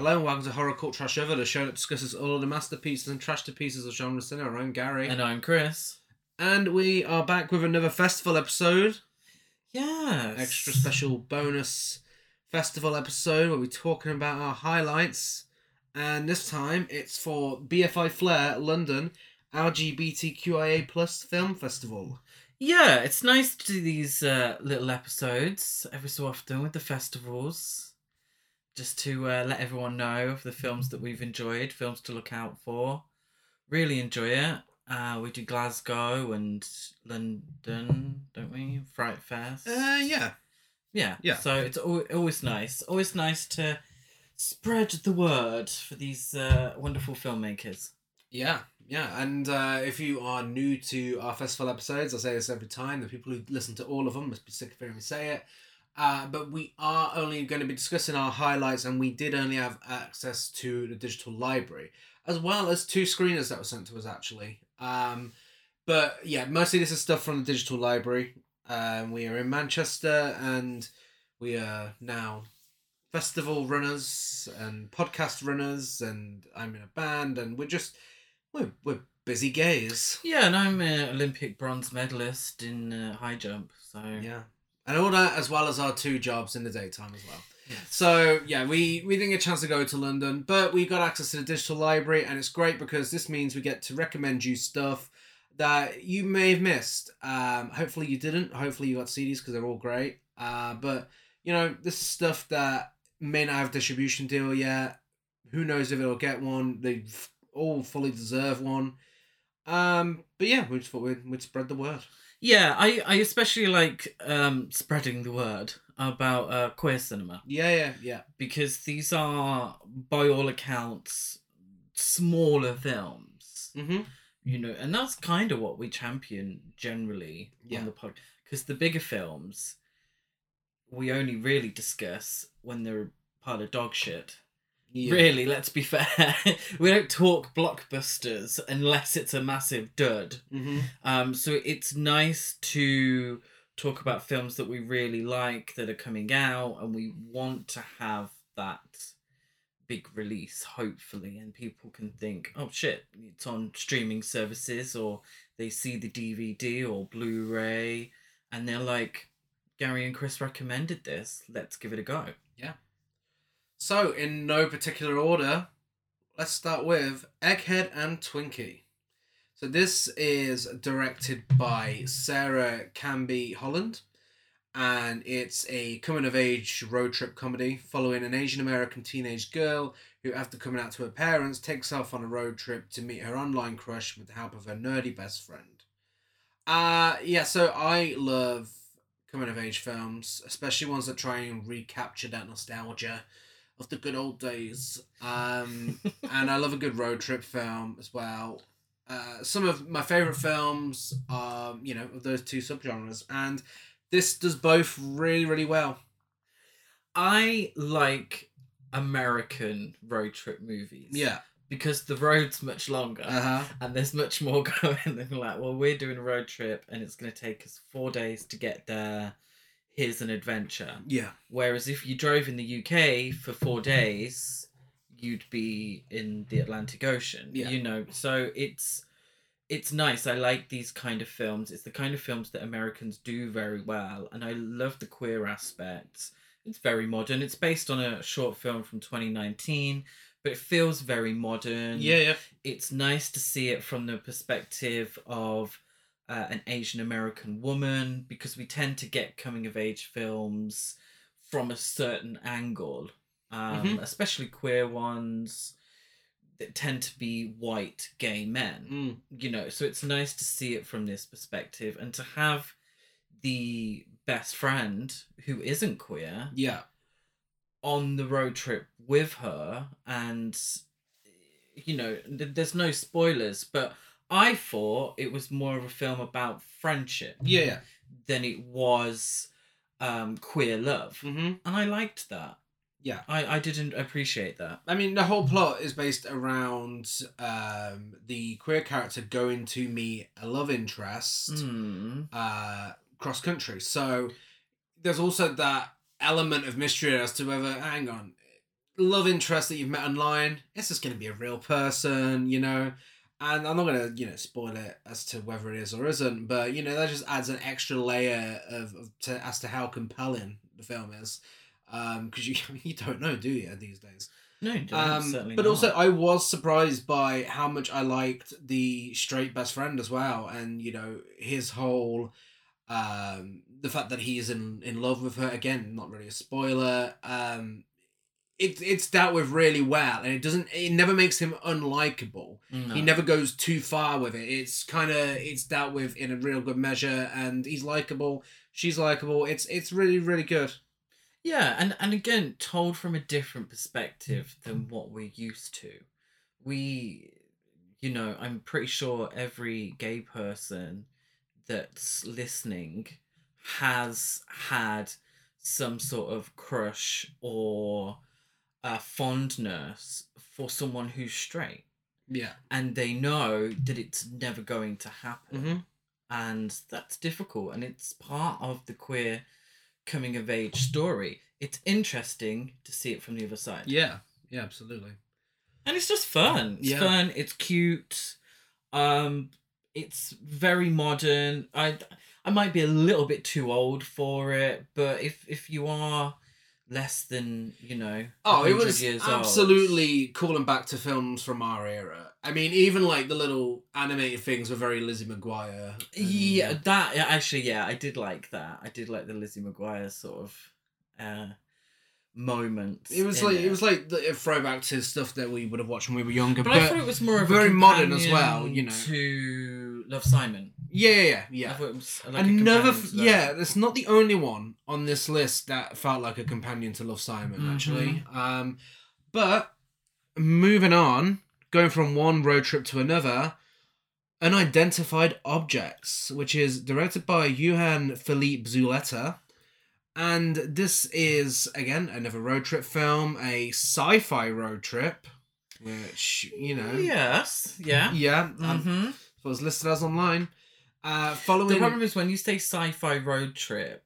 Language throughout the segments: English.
Hello and welcome to Horror Cult Trash Other, the show that discusses all of the masterpieces and trash to pieces of genre cinema. I'm Gary. And I'm Chris. And we are back with another festival episode. Yes. Extra special bonus festival episode where we're talking about our highlights. And this time it's for BFI Flare London LGBTQIA plus film festival. Yeah, it's nice to do these uh, little episodes every so often with the festivals. Just to uh, let everyone know of the films that we've enjoyed, films to look out for. Really enjoy it. Uh, we do Glasgow and London, don't we? Fright Fest. Uh, yeah. Yeah. Yeah. So it's al- always nice. Always nice to spread the word for these uh, wonderful filmmakers. Yeah, yeah. And uh, if you are new to our festival episodes, I say this every time, the people who listen to all of them must be sick of hearing me say it. Uh, but we are only going to be discussing our highlights, and we did only have access to the digital library, as well as two screeners that were sent to us, actually. Um, but yeah, mostly this is stuff from the digital library. Um, we are in Manchester, and we are now festival runners and podcast runners, and I'm in a band, and we're just we're we're busy gays. Yeah, and I'm an Olympic bronze medalist in uh, high jump. So Yeah, and all that as well as our two jobs in the daytime as well. Yes. So yeah, we we didn't get a chance to go to London, but we got access to the digital library, and it's great because this means we get to recommend you stuff that you may have missed. Um, hopefully you didn't. Hopefully you got CDs because they're all great. Uh, but you know this is stuff that may not have distribution deal yet. Who knows if it'll get one? They all fully deserve one. Um, but yeah, we just thought we'd, we'd spread the word. Yeah, I, I especially like um, spreading the word about uh, queer cinema Yeah, yeah, yeah. because these are, by all accounts, smaller films. Mm-hmm. You know, and that's kind of what we champion generally Yeah. on the pod. Because the bigger films, we only really discuss when they're part of dog shit. Yeah. Really, let's be fair. we don't talk blockbusters unless it's a massive dud. Mm-hmm. Um, so it's nice to talk about films that we really like that are coming out, and we want to have that big release, hopefully, and people can think, oh shit, it's on streaming services, or they see the DVD or Blu ray, and they're like, Gary and Chris recommended this, let's give it a go. So, in no particular order, let's start with Egghead and Twinkie. So, this is directed by Sarah Kambe Holland, and it's a coming of age road trip comedy following an Asian American teenage girl who, after coming out to her parents, takes off on a road trip to meet her online crush with the help of her nerdy best friend. Uh, yeah, so I love coming of age films, especially ones that try and recapture that nostalgia of the good old days. Um, and I love a good road trip film as well. Uh, some of my favorite films are, you know, of those two subgenres, and this does both really, really well. I like American road trip movies. Yeah. Because the road's much longer. Uh huh. and there's much more going than like well we're doing a road trip and it's going to take us four days to get there here's an adventure. Yeah. whereas if you drove in the uk for four days you'd be in the atlantic ocean Yeah. you know? So it's it's nice. I like these kind of films. It's the kind of films that americans do very well and i love the queer aspects it's very modern. It's based on a short film from 2019 but it feels very modern. Yeah, yeah. it's nice to see it from the perspective of uh, an Asian American woman because we tend to get coming of age films from a certain angle, um, Mhm. especially queer ones that tend to be white gay men. Mm. You know, so it's nice to see it from this perspective and to have the best friend who isn't queer Yeah. on the road trip with her and you know th- there's no spoilers but i thought it was more of a film about friendship Yeah, than it was um queer love Mm-hmm. and i liked that Yeah. i i didn't appreciate that I mean, the whole plot is based around um, the queer character going to meet a love interest mm. uh, cross country. So there's also that element of mystery as to whether, hang on, love interest that you've met online. It's just going to be a real person, you know. And I'm not going to, you know, spoil it as to whether it is or isn't, but you know that just adds an extra layer of, of to, as to how compelling the film is, because you you don't know, do you, these days? No, Um, certainly but not. also, I was surprised by how much I liked the straight best friend as well, and you know his whole, um, the fact that he's in in love with her again. Not really a spoiler. Um, it's it's dealt with really well, and it doesn't. It never makes him unlikable. No. He never goes too far with it. It's kind of it's dealt with in a real good measure, and he's likable. She's likable. It's it's really really good. Yeah, and and again, told from a different perspective than what we're used to. We, you know, I'm pretty sure every gay person that's listening has had some sort of crush or a fondness for someone who's straight, Yeah. and they know that it's never going to happen Mm-hmm. and that's difficult and it's part of the queer coming of age story it's interesting to see it from the other side Yeah. Yeah. Absolutely. and it's just fun it's Yeah. fun it's cute um it's very modern i i might be a little bit too old for it but if if you are less than you know Oh, it was years old, absolutely calling back to films from our era. I mean, even like the little animated things were very Lizzie McGuire. and- Yeah, that actually, yeah, I did like that. I did like the Lizzie McGuire sort of uh moment. It was like it was like the a throwback to stuff that we would have watched when we were younger. but, But, I thought it was more of a very modern as well, you know. To Love Simon. Yeah, yeah, yeah, I thought it was like Another, companion f- to that. yeah, it's not the only one on this list that felt like a companion to Love Simon, Mm-hmm. actually. Um, but moving on, going from one road trip to another, Unidentified Objects, which is directed by Juan Felipe Zuleta. And this is, again, another road trip film, a sci fi road trip, which, you know. Yes. Yeah. Yeah, um, hmm it was listed as online. Uh, following. The problem is when you say sci-fi road trip,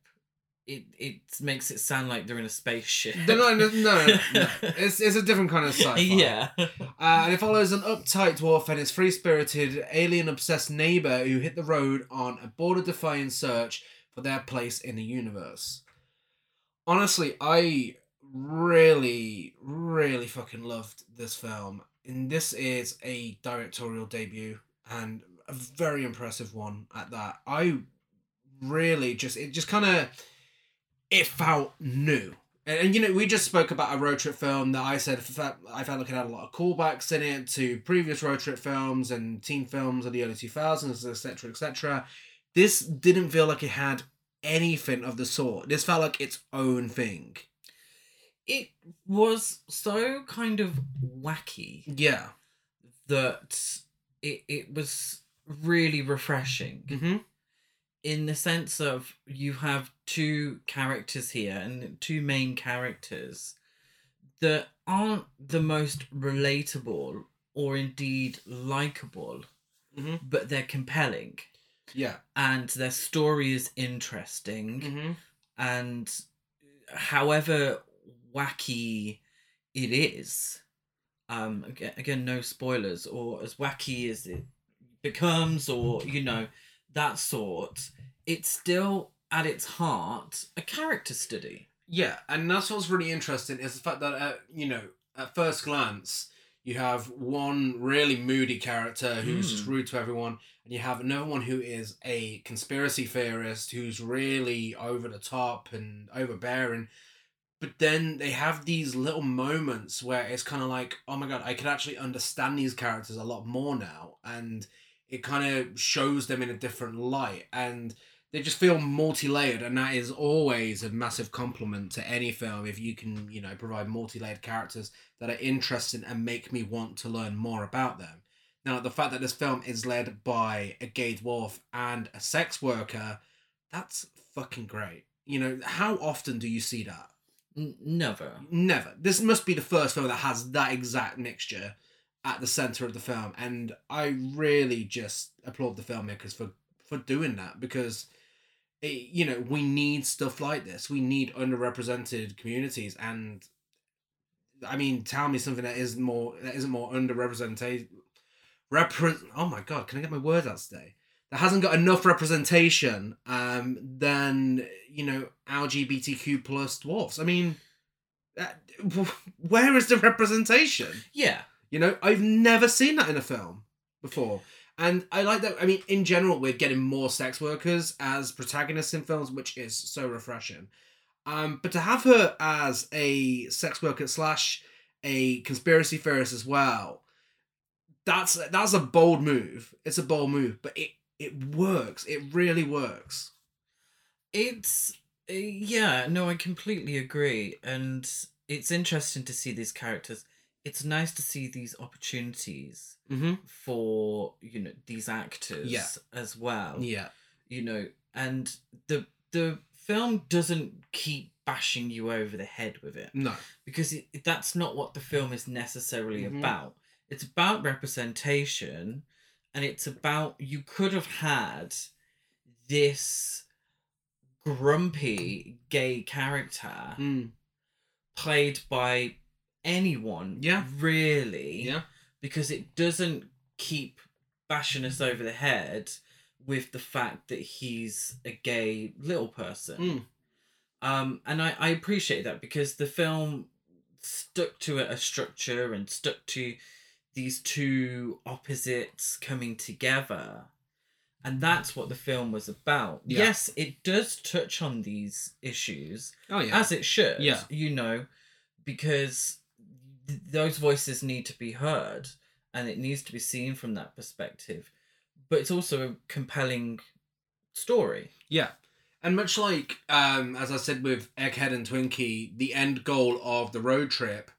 it it makes it sound like they're in a spaceship. No, no, no, no, no, no. It's, it's a different kind of sci-fi. Yeah. Uh, and it follows an uptight dwarf and his free-spirited, alien-obsessed neighbor who hit the road on a border-defying search for their place in the universe. Honestly, I really, really fucking loved this film. And this is a directorial debut and a very impressive one at that. I really just it just kind of it felt new. And, and, you know, we just spoke about a road trip film that I said I felt like it had a lot of callbacks in it to previous road trip films and teen films of the early 2000s, etc., etc. This didn't feel like it had anything of the sort. This felt like its own thing. it was so kind of wacky Yeah. that it it was really refreshing Mm-hmm. in the sense of you have two characters here and two main characters that aren't the most relatable or indeed likable Mm-hmm. but they're compelling Yeah. and their story is interesting Mm-hmm. and however wacky it is um again, again no spoilers or as wacky as it becomes or you know that sort it's still at its heart a character study Yeah, and that's what's really interesting is the fact that uh, you know at first glance you have one really moody character who's just Mm. rude to everyone, and you have another one who is a conspiracy theorist who's really over the top and overbearing. But then they have these little moments where it's kind of like, oh my god, I can actually understand these characters a lot more now, and it kind of shows them in a different light, and they just feel multi-layered and that is always a massive compliment to any film if you can you know provide multi-layered characters that are interesting and make me want to learn more about them. Now the fact that this film is led by a gay dwarf and a sex worker that's fucking great. You know how often do you see that? Never. Never. This must be the first film that has that exact mixture at the center of the film and i really just applaud the filmmakers for for doing that because it, you know we need stuff like this we need underrepresented communities and I mean, tell me something that is more that isn't more underrepresented. Repre- oh my god, can I get my words out today? That hasn't got enough representation um, than you know LGBTQ plus dwarfs. I mean, that, where is the representation? Yeah. You know, I've never seen that in a film before. And I like that. I mean, in general, we're getting more sex workers as protagonists in films, which is so refreshing. Um, but to have her as a sex worker slash a conspiracy theorist as well, that's that's a bold move. It's a bold move, but it it works. It really works. It's uh, yeah, no, I completely agree, and it's interesting to see these characters. It's nice to see these opportunities Mm-hmm. for you know these actors Yeah. as well. Yeah. You know, and the the film doesn't keep bashing you over the head with it No. because it, that's not what the film is necessarily Mhm. about. It's about representation, and it's about you could have had this grumpy gay character Mm. played by anyone Yeah. really Yeah. because it doesn't keep bashing us over the head with the fact that he's a gay little person Mm. um and I, I appreciate that because the film stuck to a, a structure and stuck to these two opposites coming together and that's what the film was about Yeah. yes it does touch on these issues Oh yeah. as it should Yeah. you know because th- those voices need to be heard and it needs to be seen from that perspective but it's also a compelling story Yeah. And much like, um, as I said with Egghead and Twinkie, the end goal of the road trip,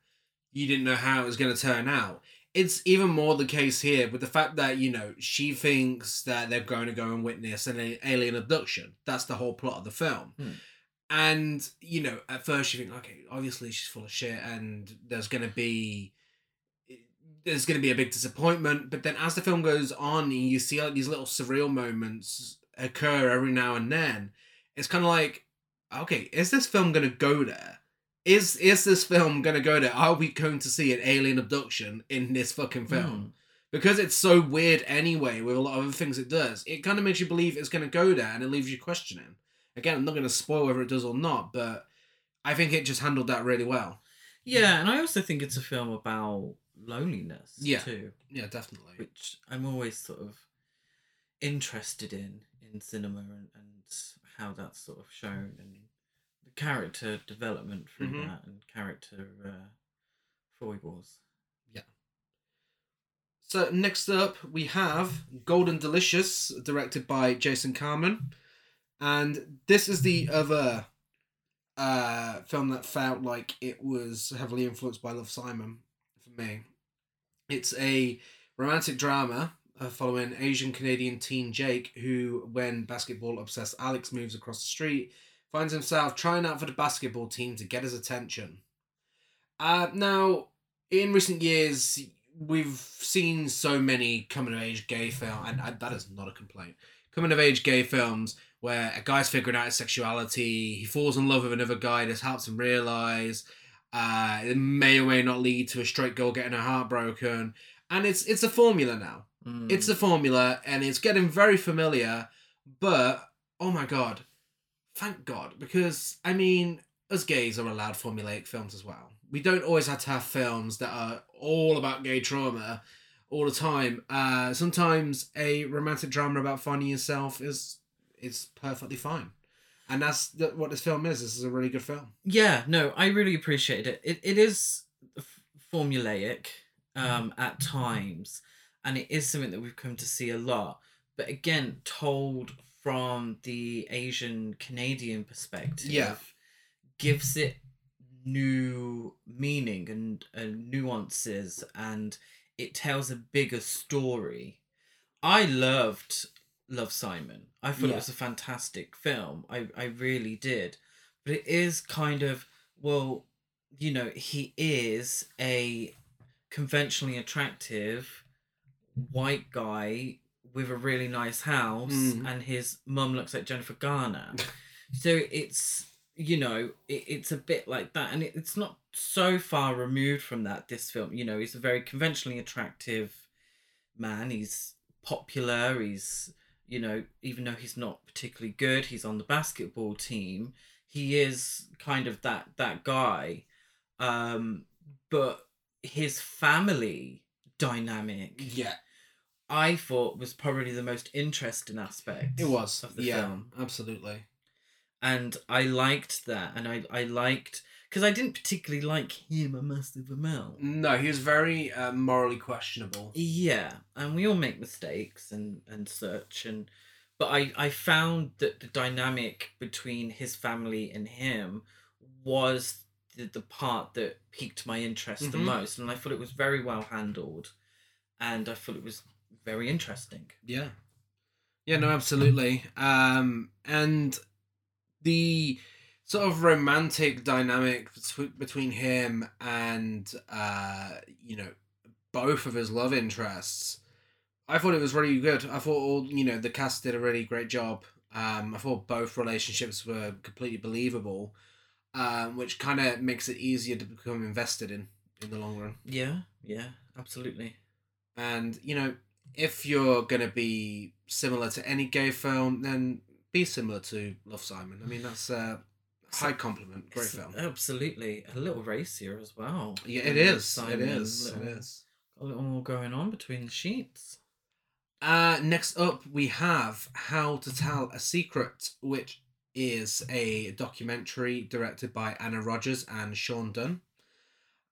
you didn't know how it was going to turn out. It's even more the case here with the fact that, you know, she thinks that they're going to go and witness an alien abduction. That's the whole plot of the film. Hmm. And, you know, at first you think, okay, obviously she's full of shit and there's going to be. There's going to be a big disappointment, but then as the film goes on, and you see like these little surreal moments occur every now and then. It's kind of like okay is this film gonna go there? Is is this film gonna go there? Are we going to see an alien abduction in this fucking film? Hmm. because it's so weird anyway with a lot of other things it does. It kind of makes you believe it's gonna go there and it leaves you questioning again i'm not gonna spoil whether it does or not but i think it just handled that really well yeah and i also think it's a film about loneliness Yeah. too yeah definitely which i'm always sort of interested in in cinema and, and how that's sort of shown and the character development through Mhm. that and character uh, foibles Yeah. So next up we have Golden Delicious, directed by Jason Karman, and this is the other uh, film that felt like it was heavily influenced by Love Simon for me. It's a romantic drama uh, following Asian Canadian teen Jake, who, when basketball obsessed Alex moves across the street, finds himself trying out for the basketball team to get his attention. Uh, now, in recent years, we've seen so many coming of age gay films, and, and that is not a complaint. Coming of age gay films where a guy's figuring out his sexuality, he falls in love with another guy, this helps him realize. Uh, it may or may not lead to a straight girl getting her heart broken, and it's it's a formula now. Mm. It's a formula, and it's getting very familiar. But oh my god, thank God, because I mean, us gays are allowed formulaic films as well. We don't always have to have films that are all about gay trauma all the time. Uh, sometimes a romantic drama about finding yourself is is perfectly fine, and that's th- what this film is. This is a really good film. Yeah, no, I really appreciate it. It it is f- formulaic um at times and it is something that we've come to see a lot. But again, told from the Asian Canadian perspective Yeah. gives it new meaning and, and nuances and it tells a bigger story. I loved Love Simon. I thought it was a fantastic film. I, I really did. But it is kind of, well, you know, he is a conventionally attractive white guy with a really nice house Mm. and his mum looks like Jennifer Garner. so it's you know, it, it's a bit like that, and it, it's not so far removed from that. This film, you know, he's a very conventionally attractive man. He's popular. He's, you know, even though he's not particularly good, he's on the basketball team. He is kind of that that guy, um, but his family dynamic Yeah, I thought was probably the most interesting aspect. it was. of the yeah, film, absolutely. and I liked that, and I I liked because I didn't particularly like him a massive amount. No, he was very uh, morally questionable. Yeah, and we all make mistakes and and such, and but I I found that the dynamic between his family and him was the, the part that piqued my interest the Mhm. most, and I thought it was very well handled, and I thought it was very interesting. Yeah. Yeah, no, absolutely. Um, and the sort of romantic dynamic between him and, uh, you know, both of his love interests, I thought it was really good. I thought all, you know, the cast did a really great job. Um, I thought both relationships were completely believable, um, which kind of makes it easier to become invested in in the long run. Yeah, yeah, absolutely. And you know, if you're gonna be similar to any gay film, then be similar to Love Simon. I mean, that's a high compliment. Great film. Absolutely, a little racier as well. Yeah, it is. Simon, it is. Little- is. A little more going on between the sheets. Uh, next up, we have How to Tell a Secret, which is a documentary directed by Anna Rodgers and Shaun Dunne.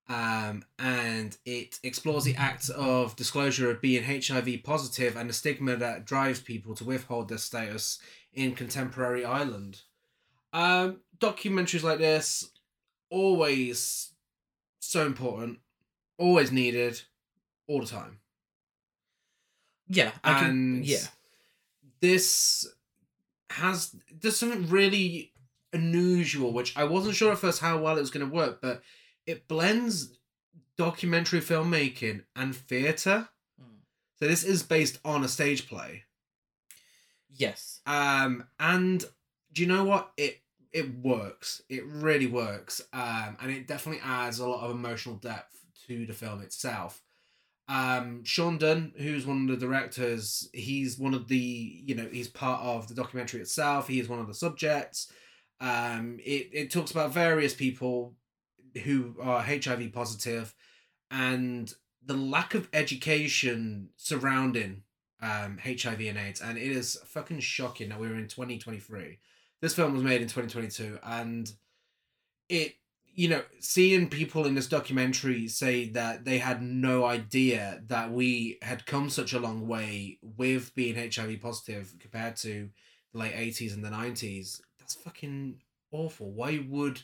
Um, and it explores the act of disclosure of being HIV positive and the stigma that drives people to withhold their status in contemporary Ireland. Um, documentaries like this, always so important, always needed, all the time. Yeah, I can. and Yeah, this has there's something really unusual which i wasn't sure at first how well it was going to work but it blends documentary filmmaking and theatre Mm. so this is based on a stage play. Yes, um and do you know what? It it works. It really works um and it definitely adds a lot of emotional depth to the film itself. Um shaun dunne who's one of the directors he's one of the you know he's part of the documentary itself. He is one of the subjects. Um it, it talks about various people who are hiv positive and the lack of education surrounding um, HIV and AIDS, and it is fucking shocking that we're in 2023. This film was made in 2022, and it, you know, seeing people in this documentary say that they had no idea that we had come such a long way with being HIV positive compared to the late 80s and the 90s, that's fucking awful. Why would,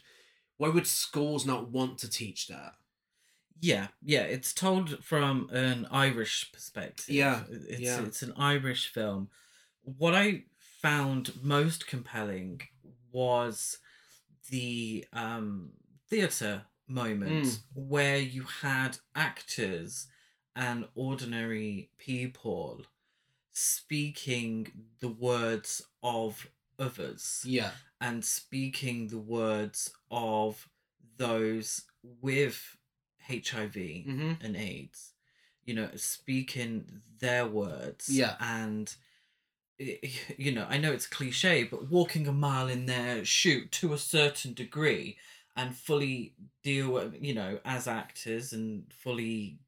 why would schools not want to teach that? yeah, yeah. It's told from an Irish perspective. Yeah, it's yeah. it's an Irish film. What I found most compelling was the um theater moment Mm. where you had actors and ordinary people speaking the words of others Yeah. and speaking the words of those with HIV Mm-hmm. and AIDS, you know, speaking their words. Yeah. And, you know, I know it's cliche, but walking a mile in their shoe to a certain degree and fully deal, you know, as actors and fully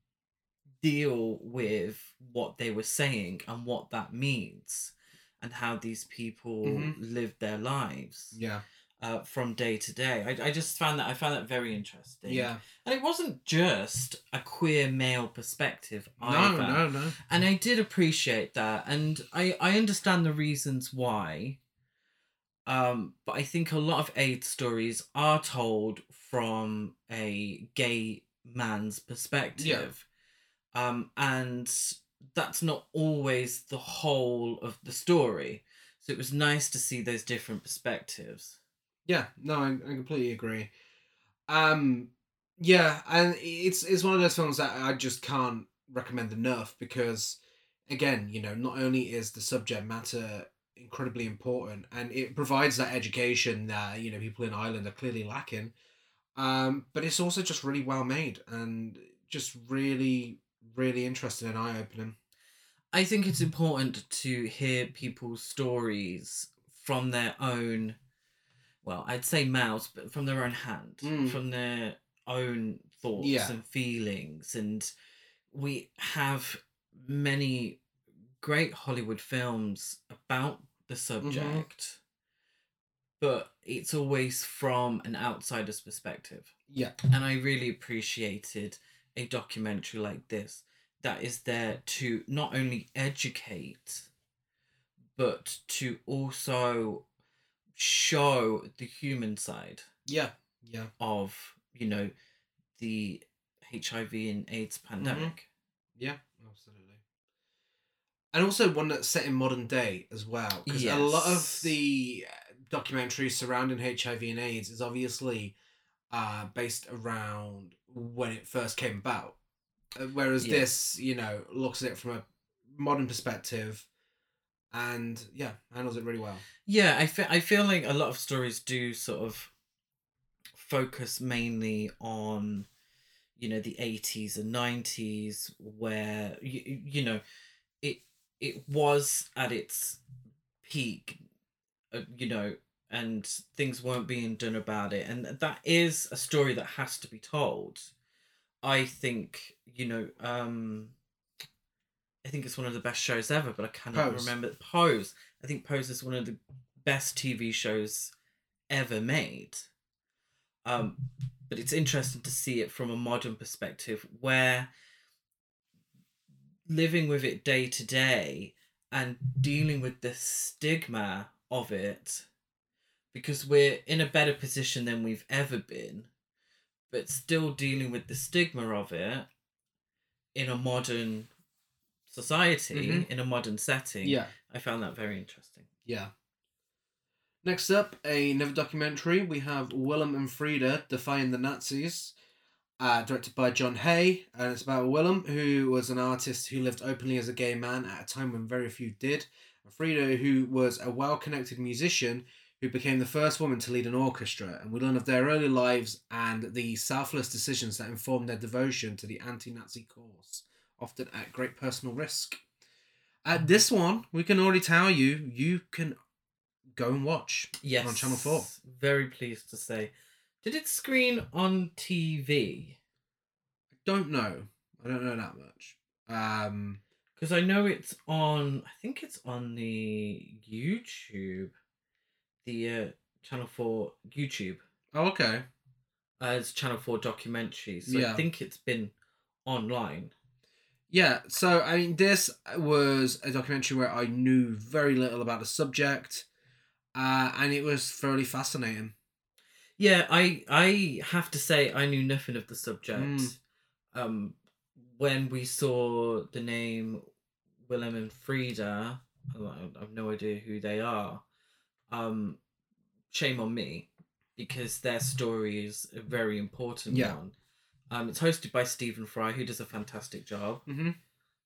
deal with what they were saying and what that means and how these people Mhm. live their lives Yeah. Uh, from day to day. I, I just found that I found that very interesting. Yeah. And it wasn't just a queer male perspective No, either. no, no. And I did appreciate that. And I, I understand the reasons why. Um, but I think a lot of AIDS stories are told from a gay man's perspective. Yeah. Um, and that's not always the whole of the story. So it was nice to see those different perspectives. Yeah, no, I, I completely agree. Um, yeah, and it's it's one of those films that I just can't recommend enough because, again, you know, not only is the subject matter incredibly important, and it provides that education that you know people in Ireland are clearly lacking. Um, but it's also just really well made and just really, really interesting and eye opening. I think it's important to hear people's stories from their own, well, I'd say mouths, but from their own hand, Mm. from their own thoughts Yeah. and feelings. And we have many great Hollywood films about the subject, but it's always from an outsider's perspective. Yeah, And I really appreciated a documentary like this that is there to not only educate, but to also show the human side yeah, yeah. of, you know, the HIV and AIDS pandemic. Yeah, absolutely. And also one that's set in modern day as well, because a lot of the uh, documentaries surrounding HIV and AIDS is obviously uh, based around when it first came about, Uh, whereas Yeah. this, you know, looks at it from a modern perspective, and yeah, handles it really well. Yeah, I fe- I feel like a lot of stories do sort of focus mainly on you know the 80s and 90s where you, you know it it was at its peak uh, you know and things weren't being done about it and that is a story that has to be told i think you know um i think it's one of the best shows ever but i cannot Pose. remember. Pose. I think pose is one of the best tv shows ever made. Um but it's interesting to see it from a modern perspective where living with it day to day and dealing with the stigma of it because we're in a better position than we've ever been but still dealing with the stigma of it in a modern society Mhm. in a modern setting Yeah, i found that very interesting yeah. Next up, another documentary. We have Willem and Frieda defying the Nazis. uh, directed by John Hay, and it's about Willem, who was an artist who lived openly as a gay man at a time when very few did. And Frieda, who was a well connected musician who became the first woman to lead an orchestra. And we learn of their early lives and the selfless decisions that informed their devotion to the anti Nazi cause, often at great personal risk. At this one, we can already tell you, you can go and watch. Yes. On Channel 4. Very pleased to say. Did it screen on TV? I don't know. I don't know that much. Um, Because I know it's on. I think it's on the YouTube, the uh, Channel Four YouTube. oh, okay. Uh, it's Channel Four documentary, so Yeah. I think it's been online. Yeah, so I mean, this was a documentary where I knew very little about the subject, uh, and it was thoroughly fascinating. Yeah, I I have to say I knew nothing of the subject. Mm. Um, when we saw the name Willem and Frieda, I have no idea who they are. Um, shame on me, because their story is a very important Yeah. one. Um, it's hosted by Stephen Fry, who does a fantastic job. Mm-hmm.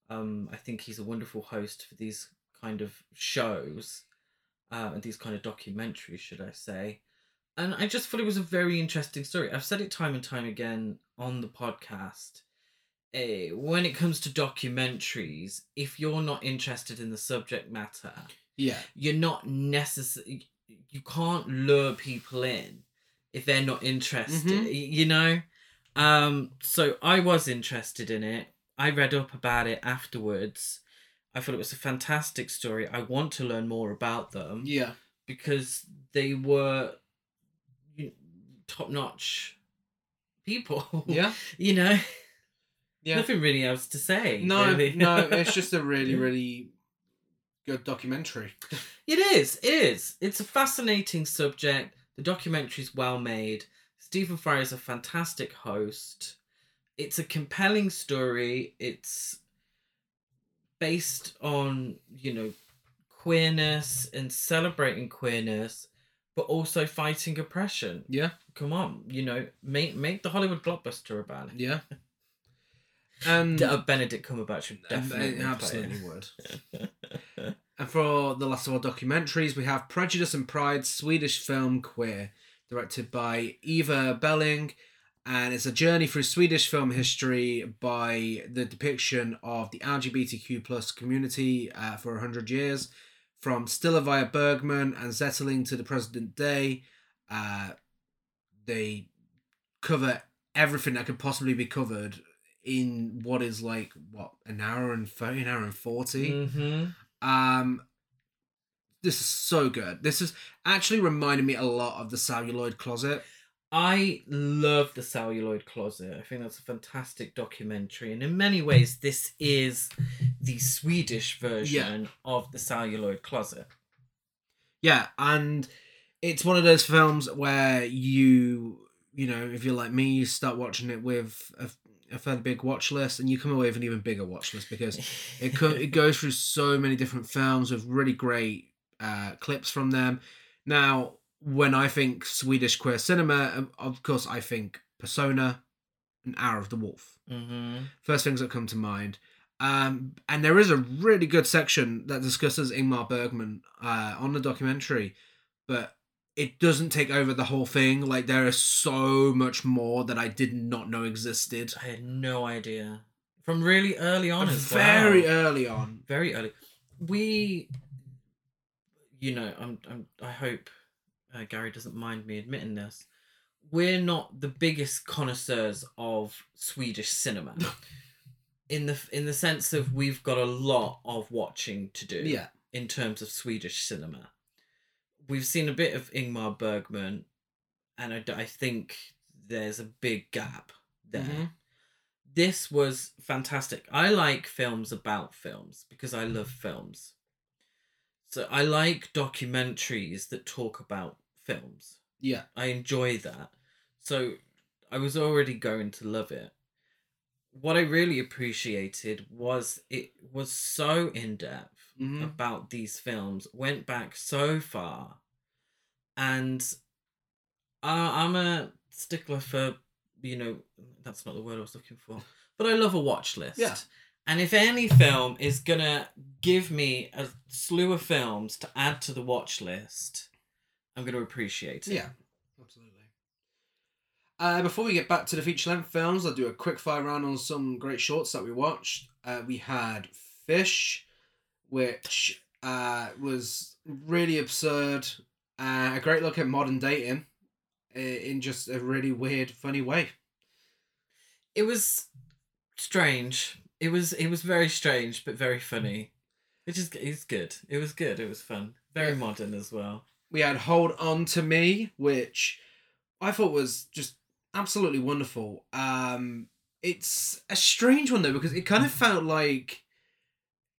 Um, I think he's a wonderful host for these kind of shows, uh, and these kind of documentaries, should I say? And I just thought it was a very interesting story. I've said it time and time again on the podcast. Eh, when it comes to documentaries, if you're not interested in the subject matter, Yeah, you're not necessarily. You can't lure people in if they're not interested. Mhm. You know. Um. So I was interested in it. I read up about it afterwards. I thought it was a fantastic story. I want to learn more about them yeah, because they were top notch people. yeah. you know. Yeah. Nothing really else to say. No, really. no, it's just a really, really good documentary. It is. It is. It's a fascinating subject. The documentary's well made. Stephen Fry is a fantastic host. It's a compelling story. It's based on, you know, queerness and celebrating queerness, but also fighting oppression. Yeah, Come on, you know, make make the Hollywood blockbuster about it. yeah. And D- uh, Benedict Cumberbatch would and definitely it play it. absolutely would. And for the last of our documentaries, we have Prejudice and Pride, Swedish film Queer, directed by Eva Beling. And it's a journey through Swedish film history by the depiction of the LGBTQ plus community uh, for 100 years, from Stiller via Bergman and Zetterling to the present day. Uh, they cover everything that could possibly be covered in what is like what an hour and 30 an hour and 40 Mm-hmm. um this is so good this is actually reminded me a lot of the celluloid closet I love the Celluloid Closet. I think that's a fantastic documentary, and in many ways, this is the Swedish version of the Celluloid Closet. yeah and it's one of those films where you you know if you're like me you start watching it with a, a fairly big watch list and you come away with an even bigger watch list because it co- it goes through so many different films with really great uh, clips from them. Now, when I think Swedish queer cinema, um, of course, I think Persona and Hour of the Wolf. mm-hmm. First things that come to mind. Um, and there is a really good section that discusses Ingmar Bergman uh, on the documentary, but it doesn't take over the whole thing. Like there is so much more that I did not know existed. I had no idea from really early on as Very well. early on. very early. We, you know, I'm, I'm I hope uh, Gary doesn't mind me admitting this. We're not the biggest connoisseurs of Swedish cinema. in the in the sense of we've got a lot of watching to do Yeah. in terms of Swedish cinema. We've seen a bit of Ingmar Bergman, and I, I think there's a big gap there. Mhm. This was fantastic. I like films about films because I love films. So I like documentaries that talk about films. Yeah. I enjoy that. So I was already going to love it. What I really appreciated was it was so in depth Mhm. about these films, went back so far, and I I'm a stickler for you know that's not the word I was looking for, but I love a watch list. Yeah. And if any film is gonna give me a slew of films to add to the watch list, I'm gonna appreciate it. Yeah, absolutely. Uh, before we get back to the feature length films, I'll do a quick fire round on some great shorts that we watched. Uh, we had Fish, which uh, was really absurd. Uh, a great look at modern dating in just a really weird, funny way. It was strange. It was it was very strange but very funny. Which is it's good. It was good. It was fun. Very Yeah. modern as well. We had Hold On to Me, which I thought was just absolutely wonderful. Um, it's a strange one though because it kind of felt like,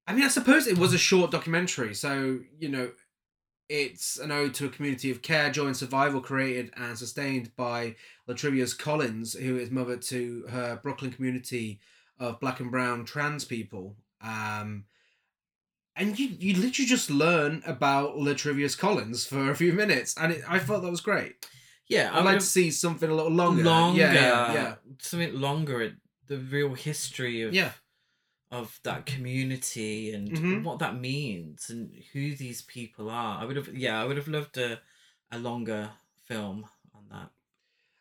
I mean, I suppose it was a short documentary, so you know, it's an ode to a community of care, joy, and survival created and sustained by Latrivia's Collins, who is mother to her Brooklyn community of black and brown trans people. Um, and you you literally just learn about Latrivia's Collins for a few minutes, and it, I thought that was great. Yeah, I'd like to see something a little longer. longer. Yeah, yeah, yeah. Something longer. The real history of Yeah. of that community and Mhm. what that means and who these people are. I would have yeah, I would have loved a a longer film on that.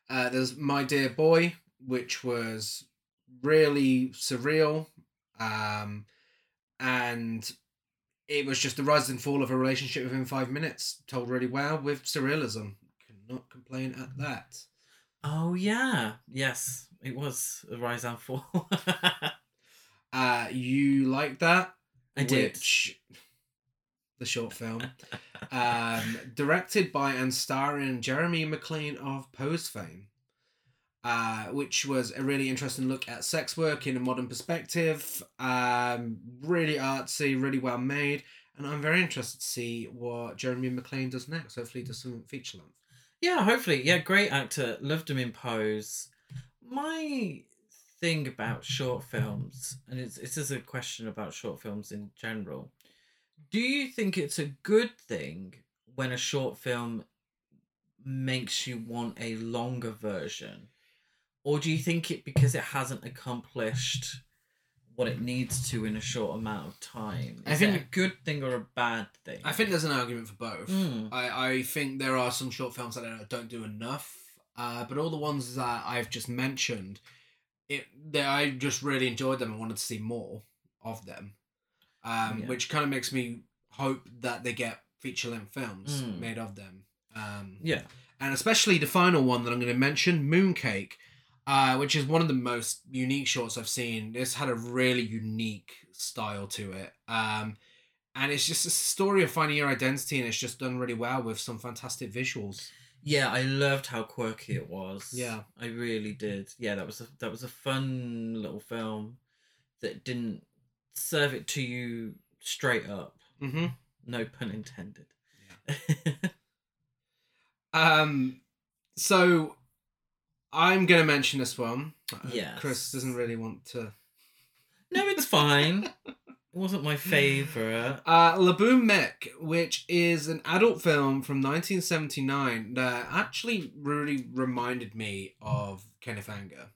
Uh, there's My Dear Boy, which was really surreal, um, and it was just the rise and fall of a relationship within five minutes, told really well with surrealism. Cannot complain at that. Oh yeah. Yes. It was a rise and fall. Uh, you like that? I did. Which, the short film, um, directed by and starring Jeremy McClain of Pose fame, uh, which was a really interesting look at sex work in a modern perspective. Um, really artsy, really well made, and I'm very interested to see what Jeremy McClain does next. Hopefully, he does some feature length. Yeah, hopefully. Yeah, great actor. Loved him in Pose. My thing about short films, and it's this is a question about short films in general. Do you think it's a good thing when a short film makes you want a longer version? Or do you think it because it hasn't accomplished what it needs to in a short amount of time. I Is think- it a good thing or a bad thing? I think there's an argument for both. Mm. I, I think there are some short films that don't do enough, uh, but all the ones that I've just mentioned, it that I just really enjoyed them and wanted to see more of them, um, Yeah. which kind of makes me hope that they get feature length films Mm. made of them. Um, Yeah. and especially the final one that I'm going to mention, Mooncake, uh, which is one of the most unique shorts I've seen. This had a really unique style to it. Um, and it's just a story of finding your identity, and it's just done really well with some fantastic visuals. Yeah, I loved how quirky it was. Yeah. I really did. Yeah, that was a that was a fun little film that didn't serve it to you straight up. Mm-hmm. No pun intended. Yeah. Um, so I'm going to mention this one. Yes. Chris doesn't really want to. no, it's fine. It wasn't my favorite. Uh, Le Beau Mec, which is an adult film from 1979 that actually really reminded me of Kenneth Anger.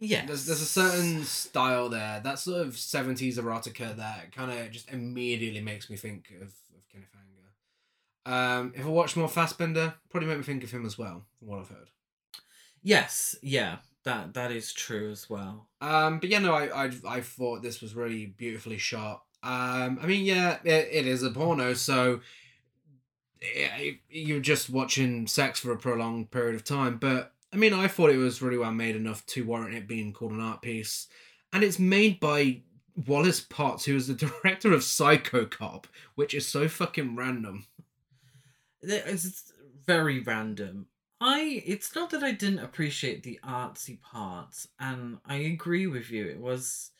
Yes. There's, there's a certain style there, that sort of 70s erotica that kind of just immediately makes me think of, of Kenneth Anger. Um, if I watch more Fassbinder, probably make me think of him as well, from what I've heard. Yes, yeah. That that is true as well. Um, but yeah, no, I, I I thought this was really beautifully shot. Um, I mean, yeah, it, it is a porno, so eh, you're just watching sex for a prolonged period of time. But I mean, I thought it was really well made enough to warrant it being called an art piece, and it's made by Wallace Potts, who is the director of Psycho Cop, which is so fucking random. It's very random. I it's not that I didn't appreciate the artsy parts, and I agree with you. It was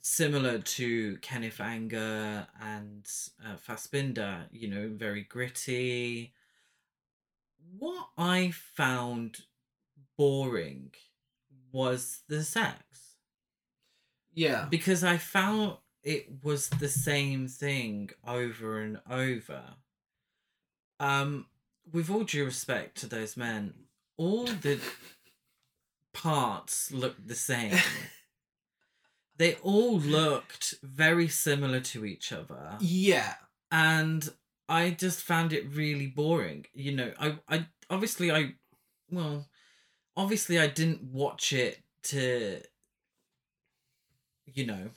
similar to Kenneth Anger and uh, Fassbinder. You know, very gritty. What I found boring was the sex Yeah, because I found it was the same thing over and over. Um, with all due respect to those men, all the parts looked the same. they all looked very similar to each other, yeah, and I just found it really boring. You know, I, I obviously I, well, obviously I didn't watch it to, you know,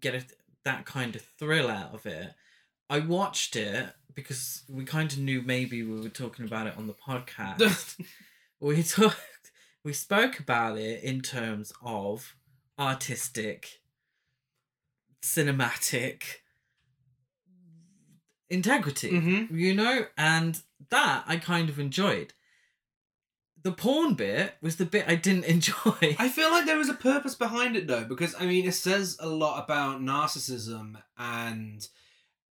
get a, that kind of thrill out of it. I watched it because we kind of knew maybe we were talking about it on the podcast. we talked, we spoke about it in terms of artistic, cinematic integrity hmm you know, and that I kind of enjoyed. The porn bit was the bit I didn't enjoy. I feel like there was a purpose behind it though, because I mean, it says a lot about narcissism and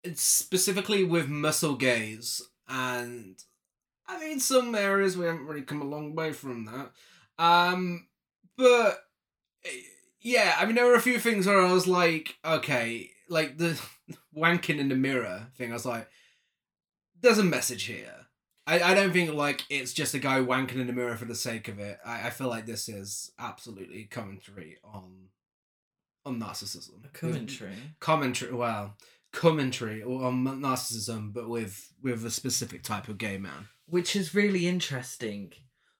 it's specifically with muscle gaze, and I mean, some areas we haven't really come a long way from that. Um, but yeah, I mean, there were a few things where I was like, okay, like the wanking in the mirror thing. I was like, there's a message here. I, I don't think like it's just a guy wanking in the mirror for the sake of it. I, I feel like this is absolutely commentary on on narcissism. Commentary. Commentary well, commentary on narcissism, but with with a specific type of gay man. Which is really interesting.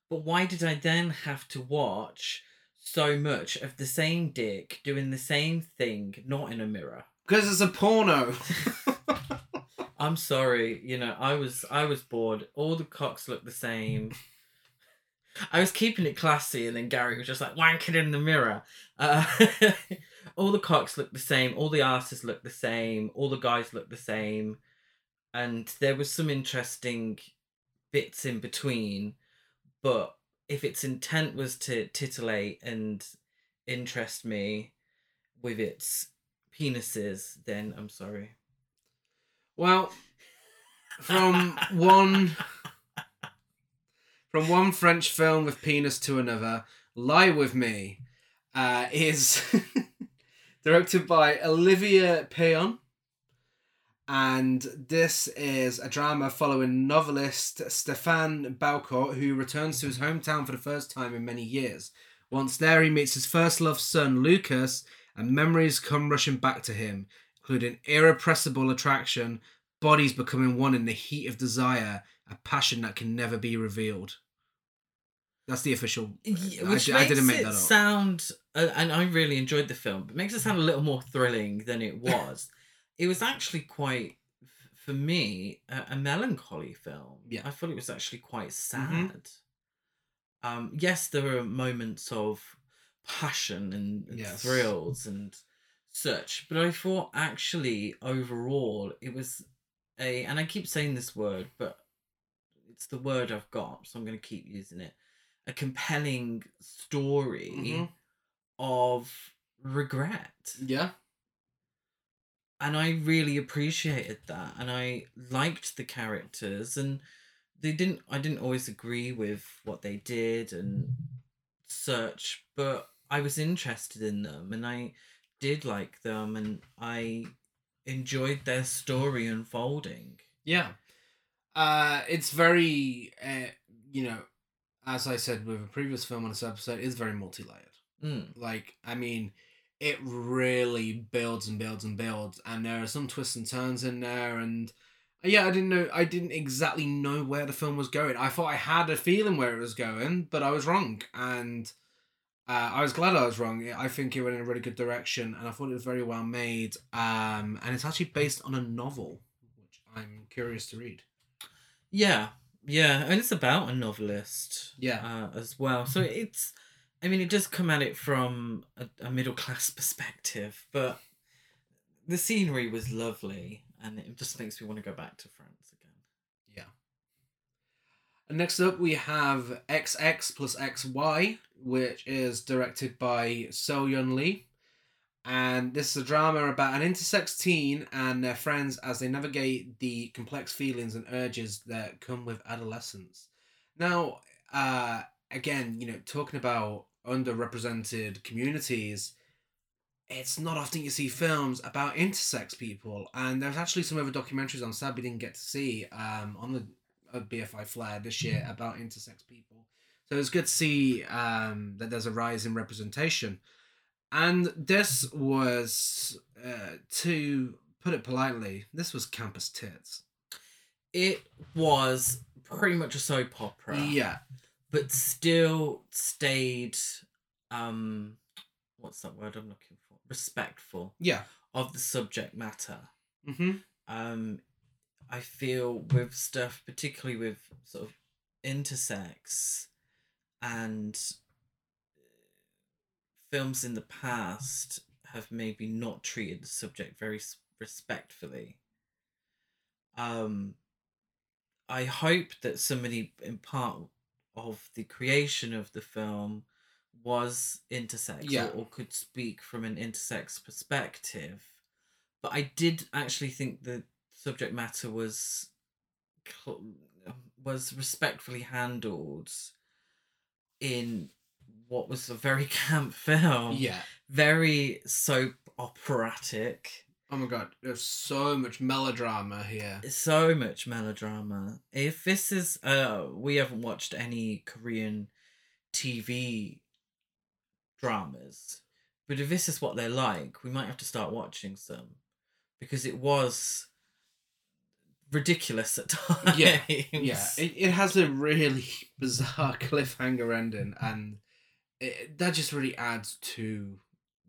But why did I then have to watch so much of the same dick doing the same thing, not in a mirror? Because it's a porno. I'm sorry, you know, I was I was bored. All the cocks look the same. I was keeping it classy, and then Gary was just like wanking in the mirror. Uh, all the cocks look the same. All the asses look the same. All the guys look the same, and there was some interesting bits in between. But if its intent was to titillate and interest me with its penises, then I'm sorry. Well, from one from one French film with penis to another, Lie with Me uh, is directed by Olivier Peyon. And this is a drama following novelist Stefan Belcourt, who returns to his hometown for the first time in many years, Once there, he meets his first love son, Lucas, and memories come rushing back to him, including irrepressible attraction, bodies becoming one in the heat of desire, a passion that can never be revealed. That's the official. Yeah, which I makes didn't make it sound, uh, and I really enjoyed the film. But makes it sound a little more thrilling than it was. it was actually quite, for me, a, a melancholy film. Yeah. Mm-hmm. I thought it was actually quite sad. Um, yes, there were moments of passion and, and Yes. thrills and such, but I thought actually overall it was a, and I keep saying this word, but it's the word I've got, so I'm going to keep using it. A compelling story Mhm. of regret. Yeah. And I really appreciated that. And I liked the characters. And they didn't, I didn't always agree with what they did and such, but I was interested in them and I did like them and I enjoyed their story unfolding. Yeah. Uh, it's very, uh, you know, as I said with a previous film on this episode, is very multi layered. Mm. Like, I mean, it really builds and builds and builds, and there are some twists and turns in there. And uh, yeah, I didn't know, I didn't exactly know where the film was going. I thought I had a feeling where it was going, but I was wrong. And uh, I was glad I was wrong. I think it went in a really good direction, and I thought it was very well made. Um, and it's actually based on a novel, which I'm curious to read. Yeah, yeah, and it's about a novelist. Yeah. uh, as well. So it's, I mean, it does come at it from a, a middle class perspective, but the scenery was lovely, and it just makes me want to go back to France again. Yeah. And next up, we have XX plus XY, which is directed by So Yun Lee. And this is a drama about an intersex teen and their friends as they navigate the complex feelings and urges that come with adolescence. Now, uh, again, you know, talking about underrepresented communities, it's not often you see films about intersex people. And there's actually some other documentaries on sad we didn't get to see um, on the a BFI Flare this year about intersex people. So it's good to see um, that there's a rise in representation. And this was, uh, to put it politely, this was campus tits. It was pretty much a soap opera, Yeah. but still stayed, um, what's that word I'm looking for? Respectful Yeah. of the subject matter. Mm-hmm. um I feel with stuff particularly with sort of intersex and films in the past have maybe not treated the subject very respectfully um I hope that somebody in part of the creation of the film was intersex Yeah. or, or could speak from an intersex perspective but I did actually think the subject matter was cl- was respectfully handled in what was a very camp film. Yeah. Very soap operatic. Oh my god, there's so much melodrama here. So much melodrama. If this is uh we haven't watched any Korean TV dramas. But if this is what they're like, we might have to start watching some. Because it was ridiculous at times. Yeah, Yeah, it, it has a really bizarre cliffhanger ending, and it, that just really adds to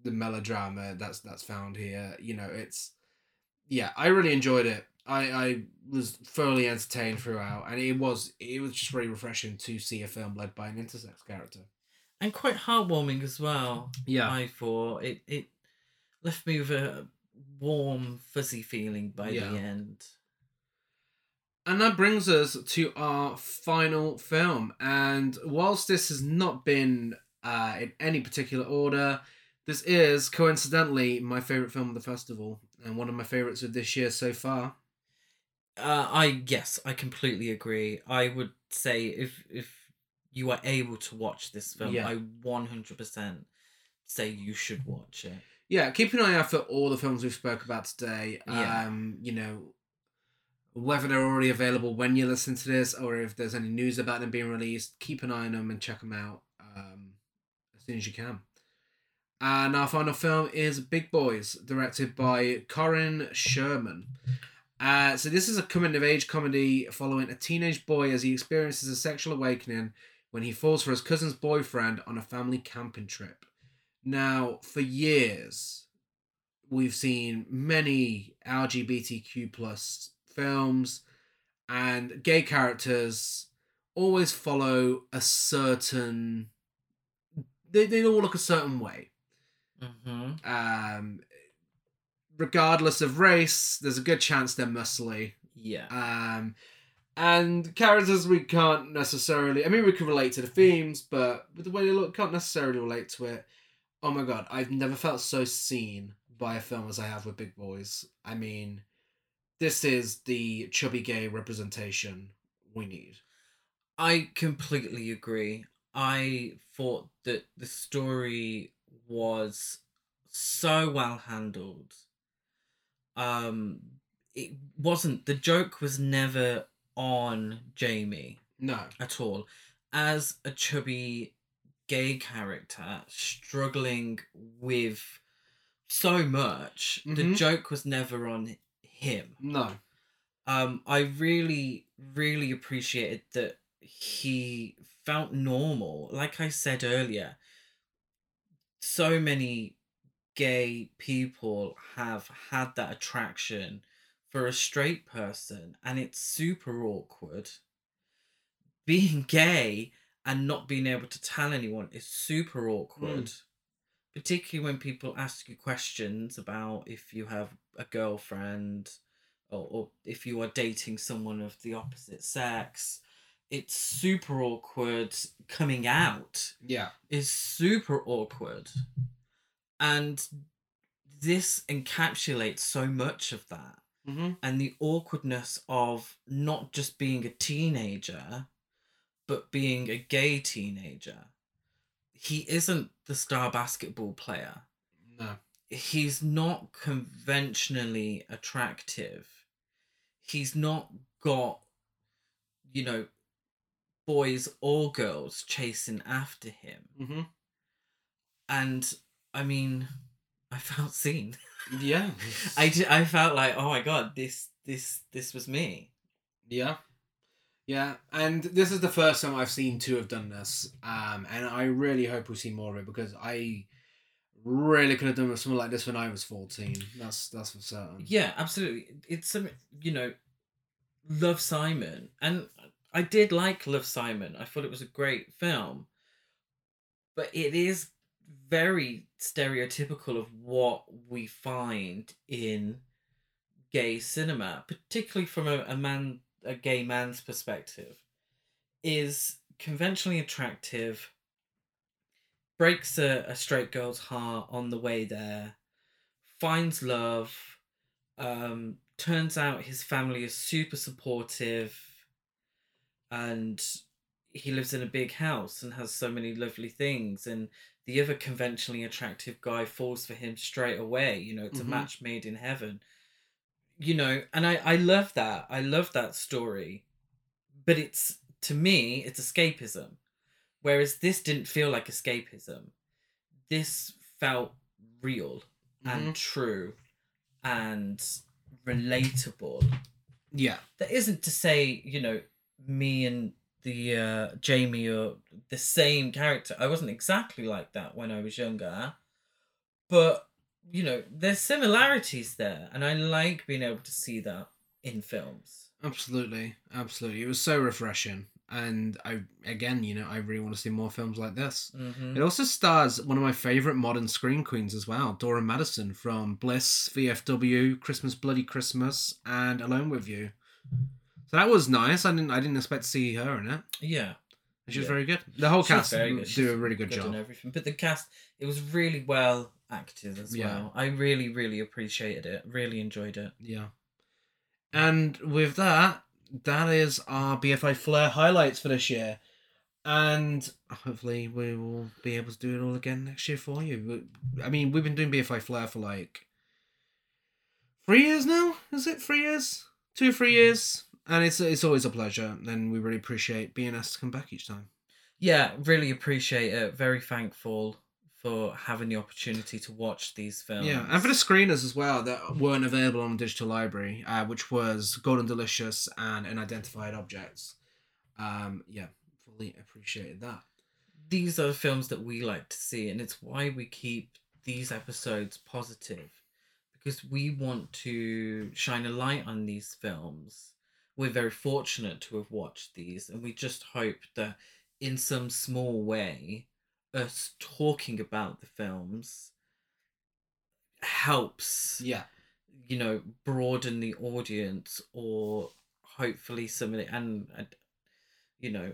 the melodrama that's that's found here. You know, it's yeah, I really enjoyed it. I I was thoroughly entertained throughout, and it was it was just really refreshing to see a film led by an intersex character. and quite heartwarming as well. Yeah, I thought it it left me with a warm, fuzzy feeling by Yeah. the end. And that brings us to our final film. And whilst this has not been uh, in any particular order, this is coincidentally my favourite film of the festival and one of my favourites of this year so far. Uh, I yes, I completely agree. I would say if if you are able to watch this film, Yeah. I one hundred percent say you should watch it. Yeah, keep an eye out for all the films we've spoke about today. Yeah. Um, you know, whether they're already available when you listen to this or if there's any news about them being released, keep an eye on them and check them out as soon as you can. And our final film is Big Boys, directed by Corey Sherman. Uh, so this is a coming of age comedy following a teenage boy as he experiences a sexual awakening when he falls for his cousin's boyfriend on a family camping trip. Now, for years, we've seen many LGBTQ plus films, and gay characters always follow a certain. They, they all look a certain way. Mm-hmm. Um, regardless of race, there's a good chance they're muscly. Yeah. Um, and characters we can't necessarily. I mean, we can relate to the themes, but with the way they look, can't necessarily relate to it. Oh my god, I've never felt so seen by a film as I have with Big Boys. I mean, this is the chubby gay representation we need. I completely agree. I thought that the story was so well handled. Um it wasn't the joke was never on Jamie No. at all. As a chubby gay character struggling with so much, the Mhm. joke was never on him No. um i really really appreciated that he felt normal. Like i said earlier so many gay people have had that attraction for a straight person and it's super awkward. Being gay and not being able to tell anyone is super awkward hmm. particularly when people ask you questions about if you have a girlfriend or, or if you are dating someone of the opposite sex it's super awkward coming out Yeah. is super awkward and this encapsulates so much of that Mm-hmm. and the awkwardness of not just being a teenager but being a gay teenager he isn't the star basketball player No. he's not conventionally attractive. He's not got, you know, boys or girls chasing after him. Mm-hmm. And I mean, I felt seen. Yeah. I I felt like, oh my god, this this this was me. Yeah. Yeah, and this is the first time I've seen two have done this, um, and I really hope we see more of it because I really could have done something like this when I was fourteen. That's that's for certain. Yeah, absolutely. It's some, you know, Love Simon, and I did like Love Simon. I thought it was a great film, but it is very stereotypical of what we find in gay cinema, particularly from a, a man, a gay man's perspective, is conventionally attractive. Breaks a, a straight girl's heart on the way there, finds love, um, turns out his family is super supportive and he lives in a big house and has so many lovely things and the other conventionally attractive guy falls for him straight away you know it's Mhm. a match made in heaven. You know and i i love that i love that story but it's to me it's escapism. Whereas this didn't feel like escapism. This felt real and true and relatable. Yeah. that isn't to say you know me and the uh jamie are the same character i wasn't exactly like that when i was younger but you know there's similarities there and i like being able to see that in films Absolutely, absolutely. It was so refreshing, and I again, you know, I really want to see more films like this. mm-hmm. It also stars one of my favorite modern screen queens as well, Dora Madison from Bliss, VFW, Christmas Bloody Christmas, and Alone with You. So that was nice. I didn't I didn't expect to see her in it. yeah She was Yeah. very good. The whole She's cast very do good. She's a really good, good job. and everything but the cast it was really well acted as Yeah. well i really really appreciated it really enjoyed it Yeah. And with that, that is our BFI Flare highlights for this year. And hopefully we will be able to do it all again next year for you. I mean, we've been doing BFI Flare for like three years now. Is it three years? Two, three mm. years. And it's it's always a pleasure. And we really appreciate being asked to come back each time. yeah, really appreciate it. Very thankful for having the opportunity to watch these films. Yeah, and for the screeners as well that weren't available on the digital library, uh, which was Golden Delicious and Unidentified Objects. Um, yeah, fully appreciated that. these are the films that we like to see, and it's why we keep these episodes positive because we want to shine a light on these films. We're very fortunate to have watched these, and we just hope that in some small way, us talking about the films helps Yeah, you know broaden the audience or hopefully some of it and you know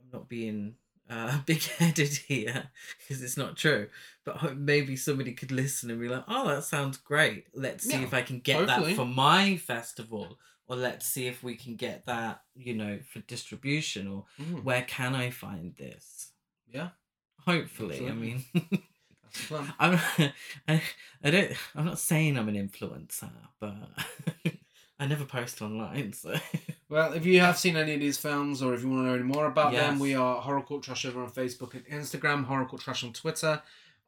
i'm not being uh big headed here because it's not true but maybe somebody could listen and be like oh that sounds great. Let's see Yeah, if i can get hopefully. that for my festival or let's see if we can get that you know for distribution or Mhm. where can i find this yeah, hopefully i mean that's the plan. I'm I, I don't I'm not saying I'm an influencer, but I never post online, so Well, if you have seen any of these films, or if you want to know any more about them, we are Horror Cult Trash over on Facebook and Instagram, Horror Cult Trash on Twitter.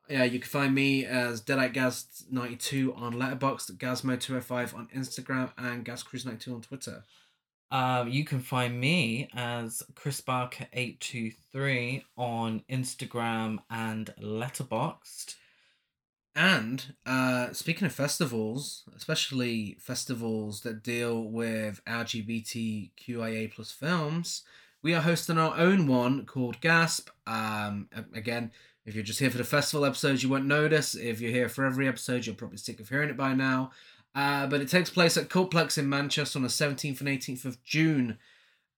Yeah, you can find me as Deadite Gaz ninety two on Letterboxd, Gazmo two hundred five on Instagram, and Gaz Cruise ninety two on Twitter. um you can find me as Chris Barker eight two three on Instagram and Letterboxd. And uh, speaking of festivals, especially festivals that deal with LGBTQIA plus films, we are hosting our own one called Gasp. Um, again, if you're just here for the festival episodes, you won't notice. If you're here for every episode, you're probably sick of hearing it by now. Uh, but it takes place at Cultplex in Manchester on the 17th and 18th of June.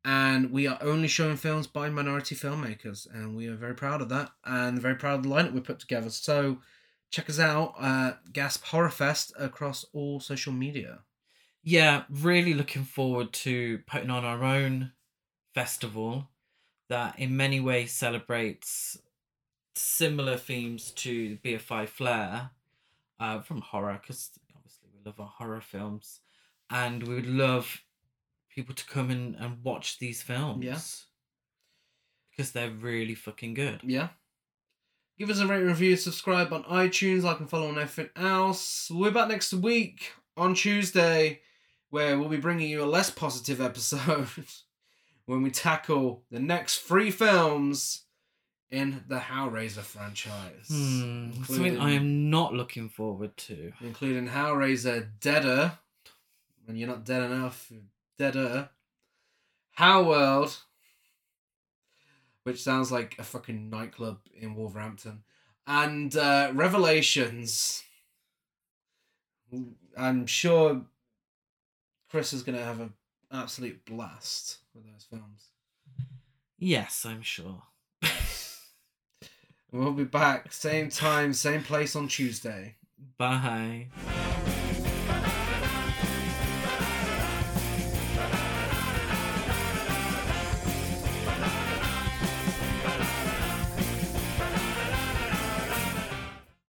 And we are only showing films by minority filmmakers. And we are very proud of that and very proud of the lineup we put together. So check us out at Gasp Horror Fest across all social media. Yeah, really looking forward to putting on our own festival that in many ways celebrates similar themes to BFI Flare uh, from horror, because obviously we love our horror films, and we would love people to come in and watch these films. Yeah. Because they're really fucking good. Yeah. Give us a rate review, subscribe on iTunes, like and follow on everything else. We're back next week on Tuesday, where we'll be bringing you a less positive episode when we tackle the next three films in the Hellraiser franchise. Hmm, something I am not looking forward to. including Hellraiser Deader, when you're not dead enough, Deader, Hellworld, which sounds like a fucking nightclub in Wolverhampton, and uh, Revelations. I'm sure Chris is gonna have an absolute blast with those films. Yes, I'm sure. We'll be back same time, same place on Tuesday. Bye.